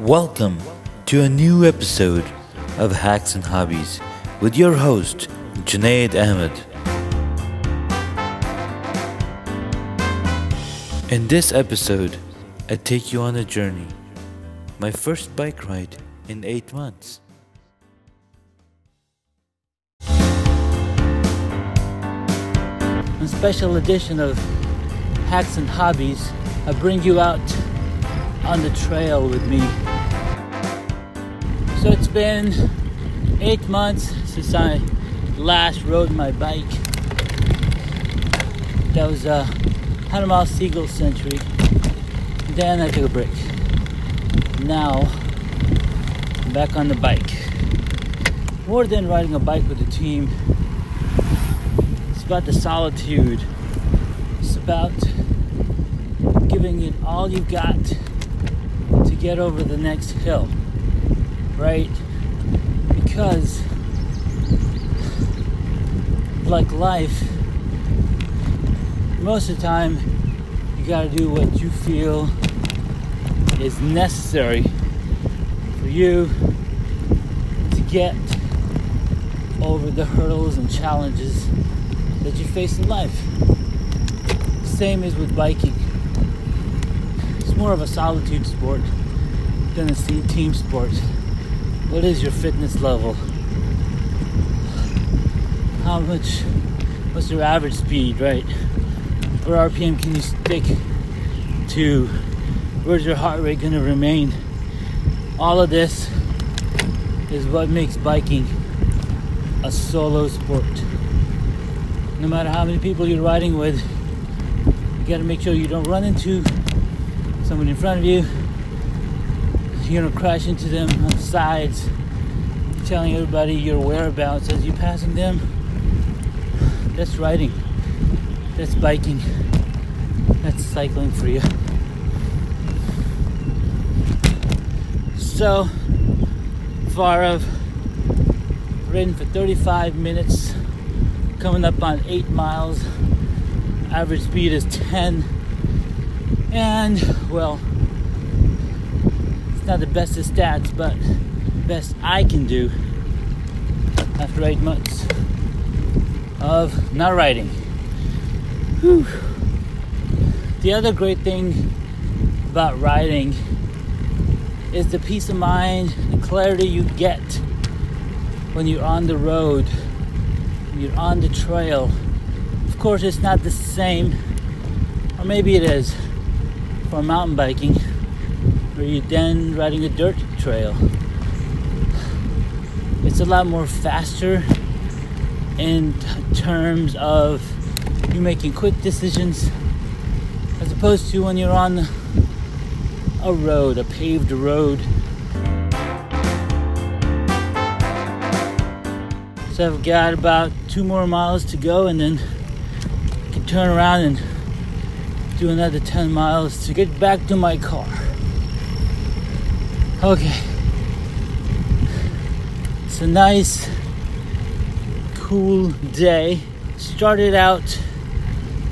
Welcome to a new episode of Hacks and Hobbies with your host, Junaid Ahmed. In this episode, I take you on a journey. My first bike ride in eight months. A special edition of Hacks and Hobbies, I bring you out on the trail with me. So it's been eight months since I last rode my bike. That was uh, a 100 mile Seagull Century. Then I took a break. Now, I'm back on the bike. More than riding a bike with a team, it's about the solitude. It's about giving it all you've got to get over the next hill, right? Because, like life, most of the time you gotta do what you feel is necessary for you to get over the hurdles and challenges that you face in life. Same is with biking. It's more of a solitude sport than a team sport. What is your fitness level? How much, what's your average speed, right? What RPM can you stick to? Where's your heart rate to remain? All of this is what makes biking a solo sport. No matter how many people you're riding with, you got to make sure you don't run into someone in front of you. You're gonna crash into them on the sides, telling everybody your whereabouts as you're passing them. That's riding. That's biking. That's cycling for you. So far, I've ridden for 35 minutes, coming up on 8 miles. Average speed is 10. And, well, not the best of stats, but best I can do after 8 months of not riding. Whew. The other great thing about riding is the peace of mind, the clarity you get when you're on the road, you're on the trail. Of course, it's not the same, or maybe it is, for mountain biking, where you're then riding a dirt trail. It's a lot more faster in terms of you making quick decisions as opposed to when you're on a road, a paved road. So I've got about two more miles to go and then I can turn around and do another 10 miles to get back to my car. Okay. It's a nice, cool day. Started out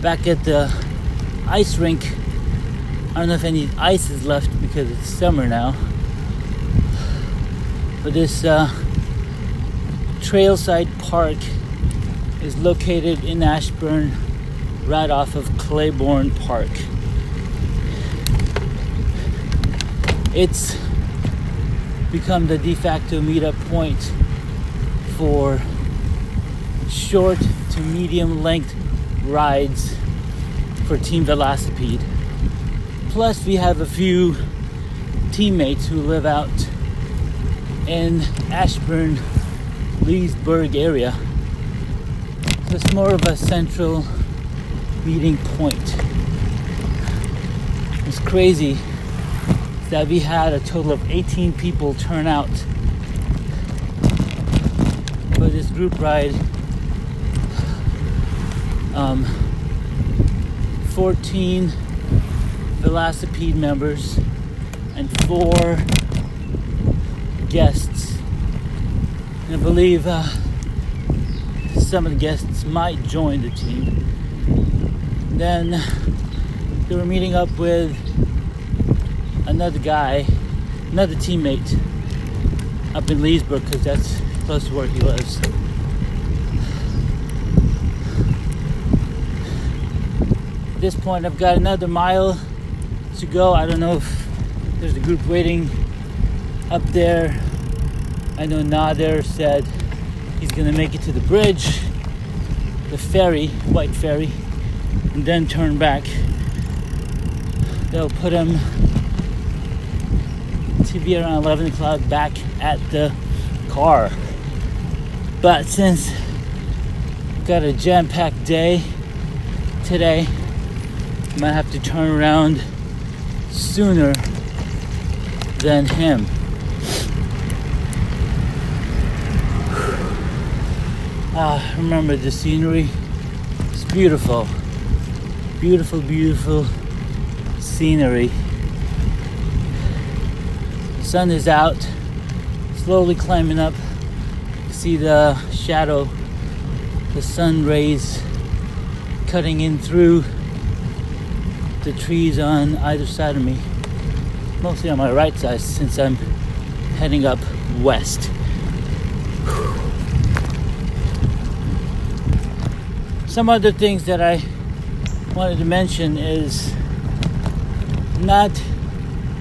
back at the ice rink I don't know if any ice is left because it's summer now. But this uh, trailside park is located in Ashburn, right off of Claiborne Park. It's become the de facto meetup point for short to medium length rides for Team Velocipede. Plus, we have a few teammates who live out in Ashburn, Leesburg area. So it's more of a central meeting point. It's crazy that we had a total of 18 people turn out for this group ride. Um, 14 Velocipede members and four guests. And I believe uh, some of the guests might join the team. Then they were meeting up with another guy another teammate up in Leesburg because that's close to where he lives. At this point, I've got another mile to go. I don't know if there's a group waiting up there. I know Nader said he's gonna make it to the bridge, the ferry, white ferry, and then turn back. They'll put him to be around 11 o'clock back at the car. But since got a jam packed day today, I might have to turn around sooner than him. Ah, remember the scenery? It's beautiful. Beautiful, beautiful scenery. Sun is out, slowly climbing up. You see the shadow, the sun rays cutting in through the trees on either side of me. Mostly on my right side since I'm heading up west. Some other things that I wanted to mention is not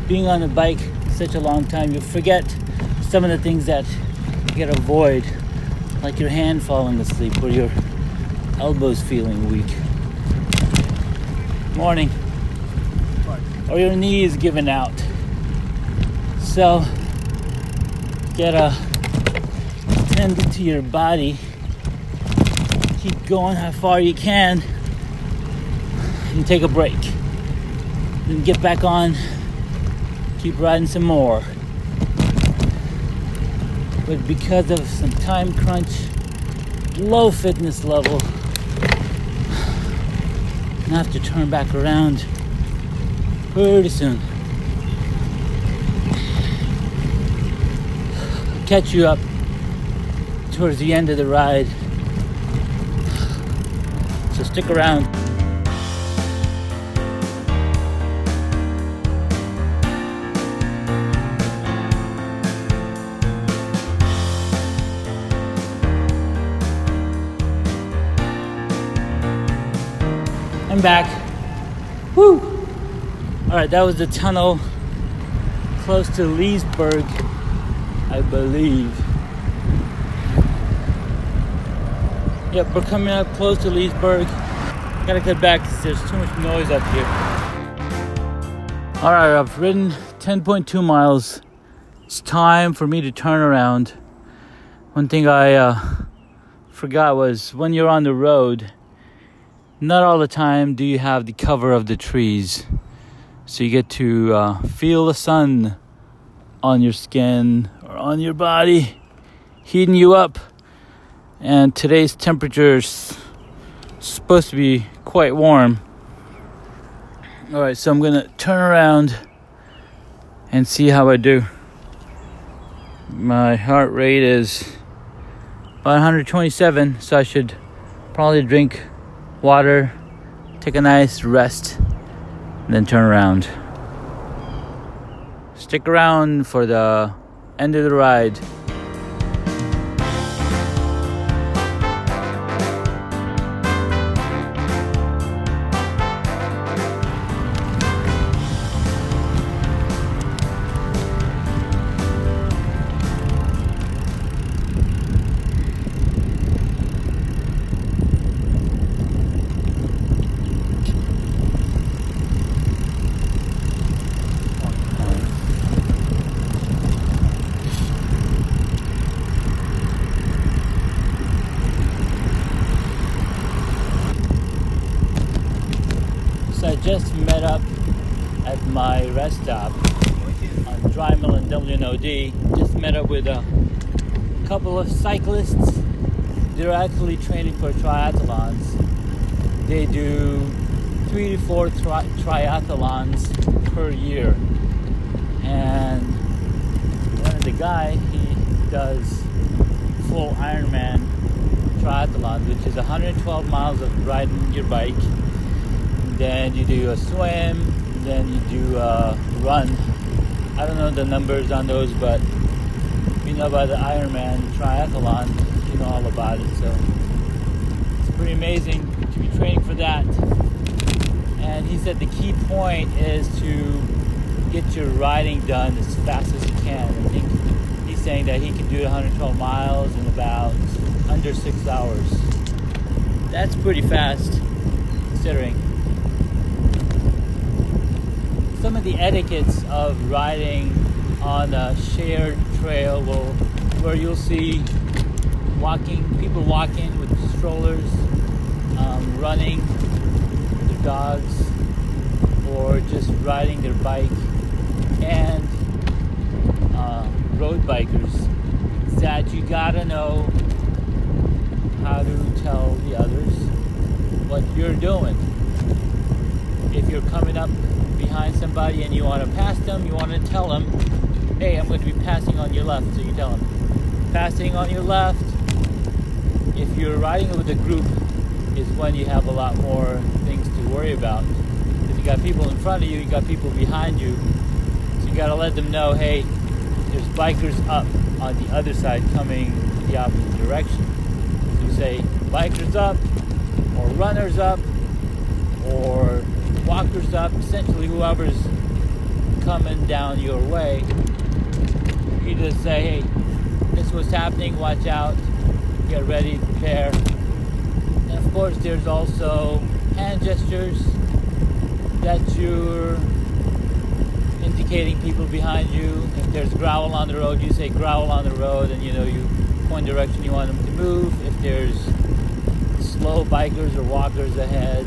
being on a bike such a long time. You forget some of the things that you gotta avoid, like your hand falling asleep or your elbows feeling weak. Morning. Or your knees giving out. So, gotta tend to your body keep going how far you can and take a break. Then get back on, keep riding some more. But because of some time crunch, low fitness level, I have to turn back around pretty soon. Catch you up towards the end of the ride so stick around. Back. Woo! Alright, that was the tunnel close to Leesburg, I believe. Yep, we're coming up close to Leesburg. Gotta cut back there's too much noise up here. Alright, I've ridden 10.2 miles. It's time for me to turn around. One thing I uh, forgot was when you're on the road, not all the time do you have the cover of the trees. So you get to uh, feel the sun on your skin or on your body, heating you up and today's temperature is supposed to be quite warm. All right, so I'm gonna turn around and see how I do. My heart rate is about 127, so I should probably drink water, take a nice rest, then turn around. Stick around for the end of the ride. Met up at my rest stop on Dry Mill and W&OD. Just met up with a couple of cyclists. They're actually training for triathlons. They do three to four tri- triathlons per year. And one of the guy, he does full Ironman triathlon, which is 112 miles of riding your bike then you do a swim, then you do a run I don't know the numbers on those, but you know about the Ironman triathlon, you know all about it. So it's pretty amazing to be training for that. And he said the key point is to get your riding done as fast as you can. I think he's saying that he can do 112 miles in about under six hours. That's pretty fast, considering. Some of the etiquettes of riding on a shared trail will, where you'll see walking people walking with strollers, um, running their dogs, or just riding their bike, and uh, road bikers. That you gotta know how to tell the others what you're doing. If you're coming up behind somebody and you want to pass them, you want to tell them, hey, I'm going to be passing on your left. So you tell them, passing on your left. If you're riding with a group, is when you have a lot more things to worry about. Because you got people in front of you, you got people behind you. So you got to let them know, hey, there's bikers up on the other side coming the opposite direction. So you say, bikers up, or runners up, or walkers up, essentially whoever's coming down your way. You just say, hey, this is what's happening, watch out, get ready, prepare. And of course, there's also hand gestures that you're indicating people behind you. If there's gravel on the road, you say gravel on the road, and you know you point direction you want them to move. If there's slow bikers or walkers ahead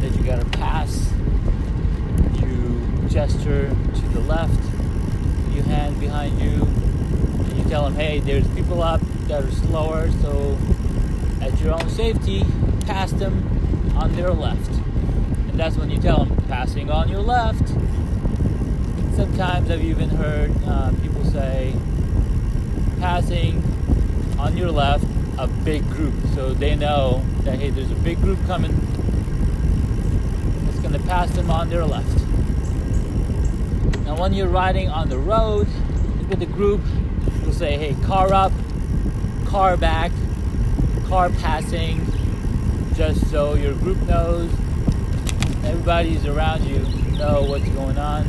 that you gotta pass, you gesture to the left, you hand behind you, and you tell them, hey, there's people up that are slower, so at your own safety, pass them on their left. And that's when you tell them, passing on your left. Sometimes I've even heard uh, people say, passing on your left a big group. So they know that, hey, there's a big group coming. Going to pass them on their left. Now, when you're riding on the road with the group, you'll say, hey, car up, car back, car passing, just so your group knows, everybody's around you know what's going on.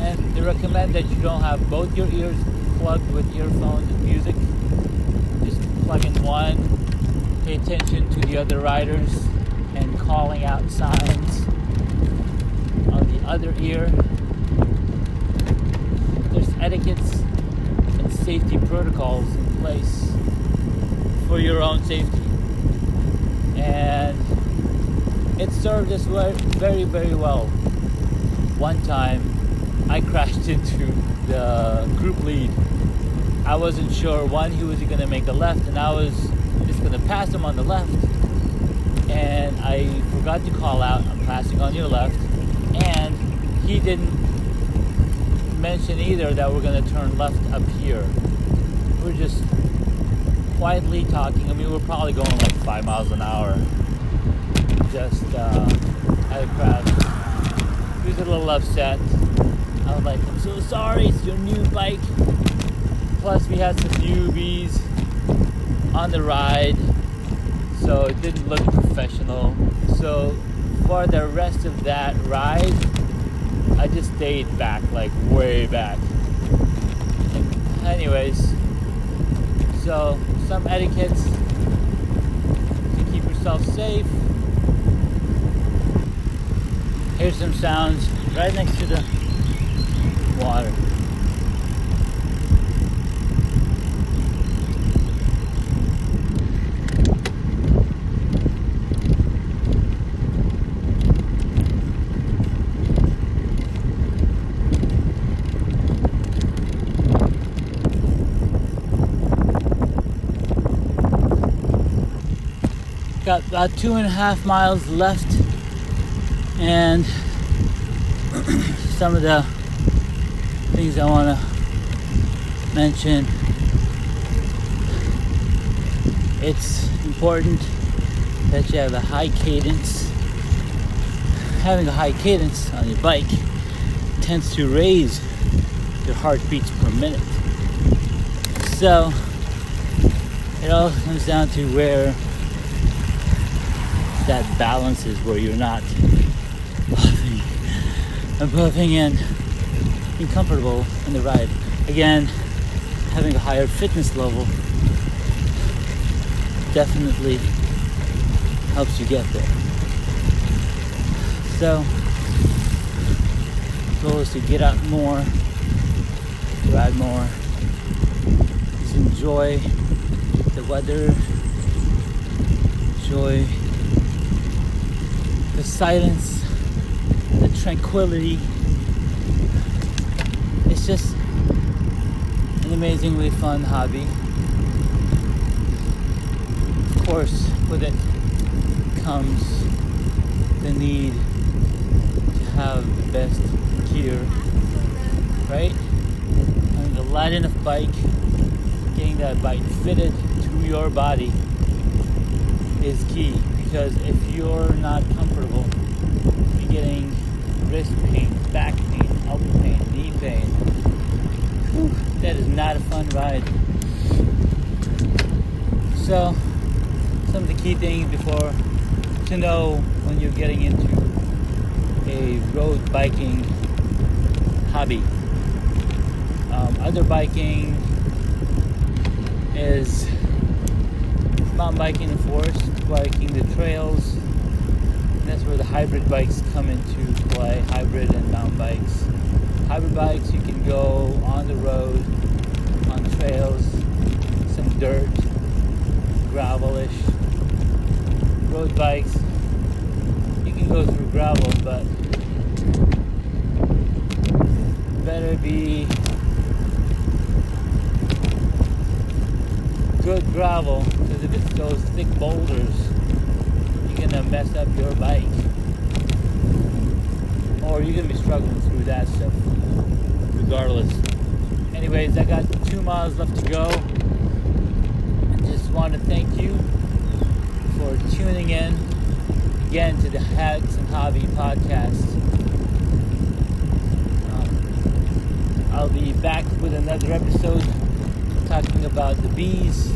And they recommend that you don't have both your ears plugged with earphones and music. Just plug in one, pay attention to the other riders, and calling out signs on the other ear. There's etiquettes and safety protocols in place for your own safety. And it served us very, very well. One time I crashed into the group lead. I wasn't sure one he was going to make a left, and I was just going to pass him on the left. And I forgot to call out, I'm passing on your left. And he didn't mention either that we're going to turn left up here. We're just quietly talking. I mean, we're probably going like five miles an hour. Just uh, had a crash. He was a little upset. I was like, I'm so sorry, it's your new bike. Plus, we had some newbies on the ride, so it didn't look professional. So, for the rest of that ride, I just stayed back, like way back. Anyways, so some etiquettes to keep yourself safe. Here's some sounds right next to the water. Got about two and a half miles left, and some of the things I want to mention. It's important that you have a high cadence. Having a high cadence on your bike tends to raise your heartbeats per minute. So it all comes down to where that balance is, where you're not puffing and puffing and being comfortable in the ride. Again, having a higher fitness level definitely helps you get there. So, the goal is to get out more, ride more, just enjoy the weather, enjoy the silence, the tranquility. It's just an amazingly fun hobby. Of course, with it comes the need to have the best gear, right? And the light enough bike, getting that bike fitted to your body is key because if you're not comfortable, you're getting wrist pain, back pain, elbow pain, knee pain. Whew, that is not a fun ride. So, some of the key things before to know when you're getting into a road biking hobby. Um, other biking is mountain biking in the forest, biking the trails. That's where the hybrid bikes come into play, hybrid and mountain bikes. Hybrid bikes, you can go on the road, on trails, some dirt, gravelish. Road bikes, you can go through gravel, but better be good gravel because if it's those thick boulders, you're gonna mess up your bike. Or you're gonna be struggling through that stuff regardless. Anyways, I got two miles left to go. I just want to thank you for tuning in again to the Hacks and Hobby podcast. Um, I'll be back with another episode talking about the bees.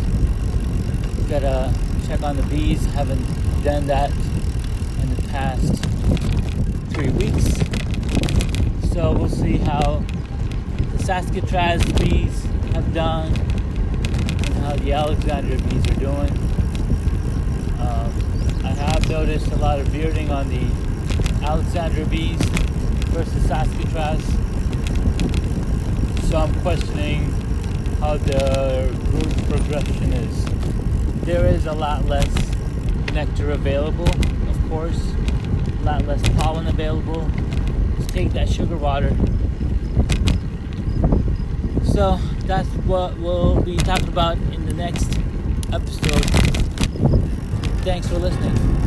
Gotta check on the bees. Haven't done that in the past three weeks. So we'll see how the Saskatraz bees have done and how the Alexandria bees are doing. Um, I have noticed a lot of bearding on the Alexandria bees versus Saskatraz. So I'm questioning how the growth progression is. There is a lot less nectar available, of course, a lot less pollen available. Just take that sugar water. So that's what we'll be talking about in the next episode. Thanks for listening.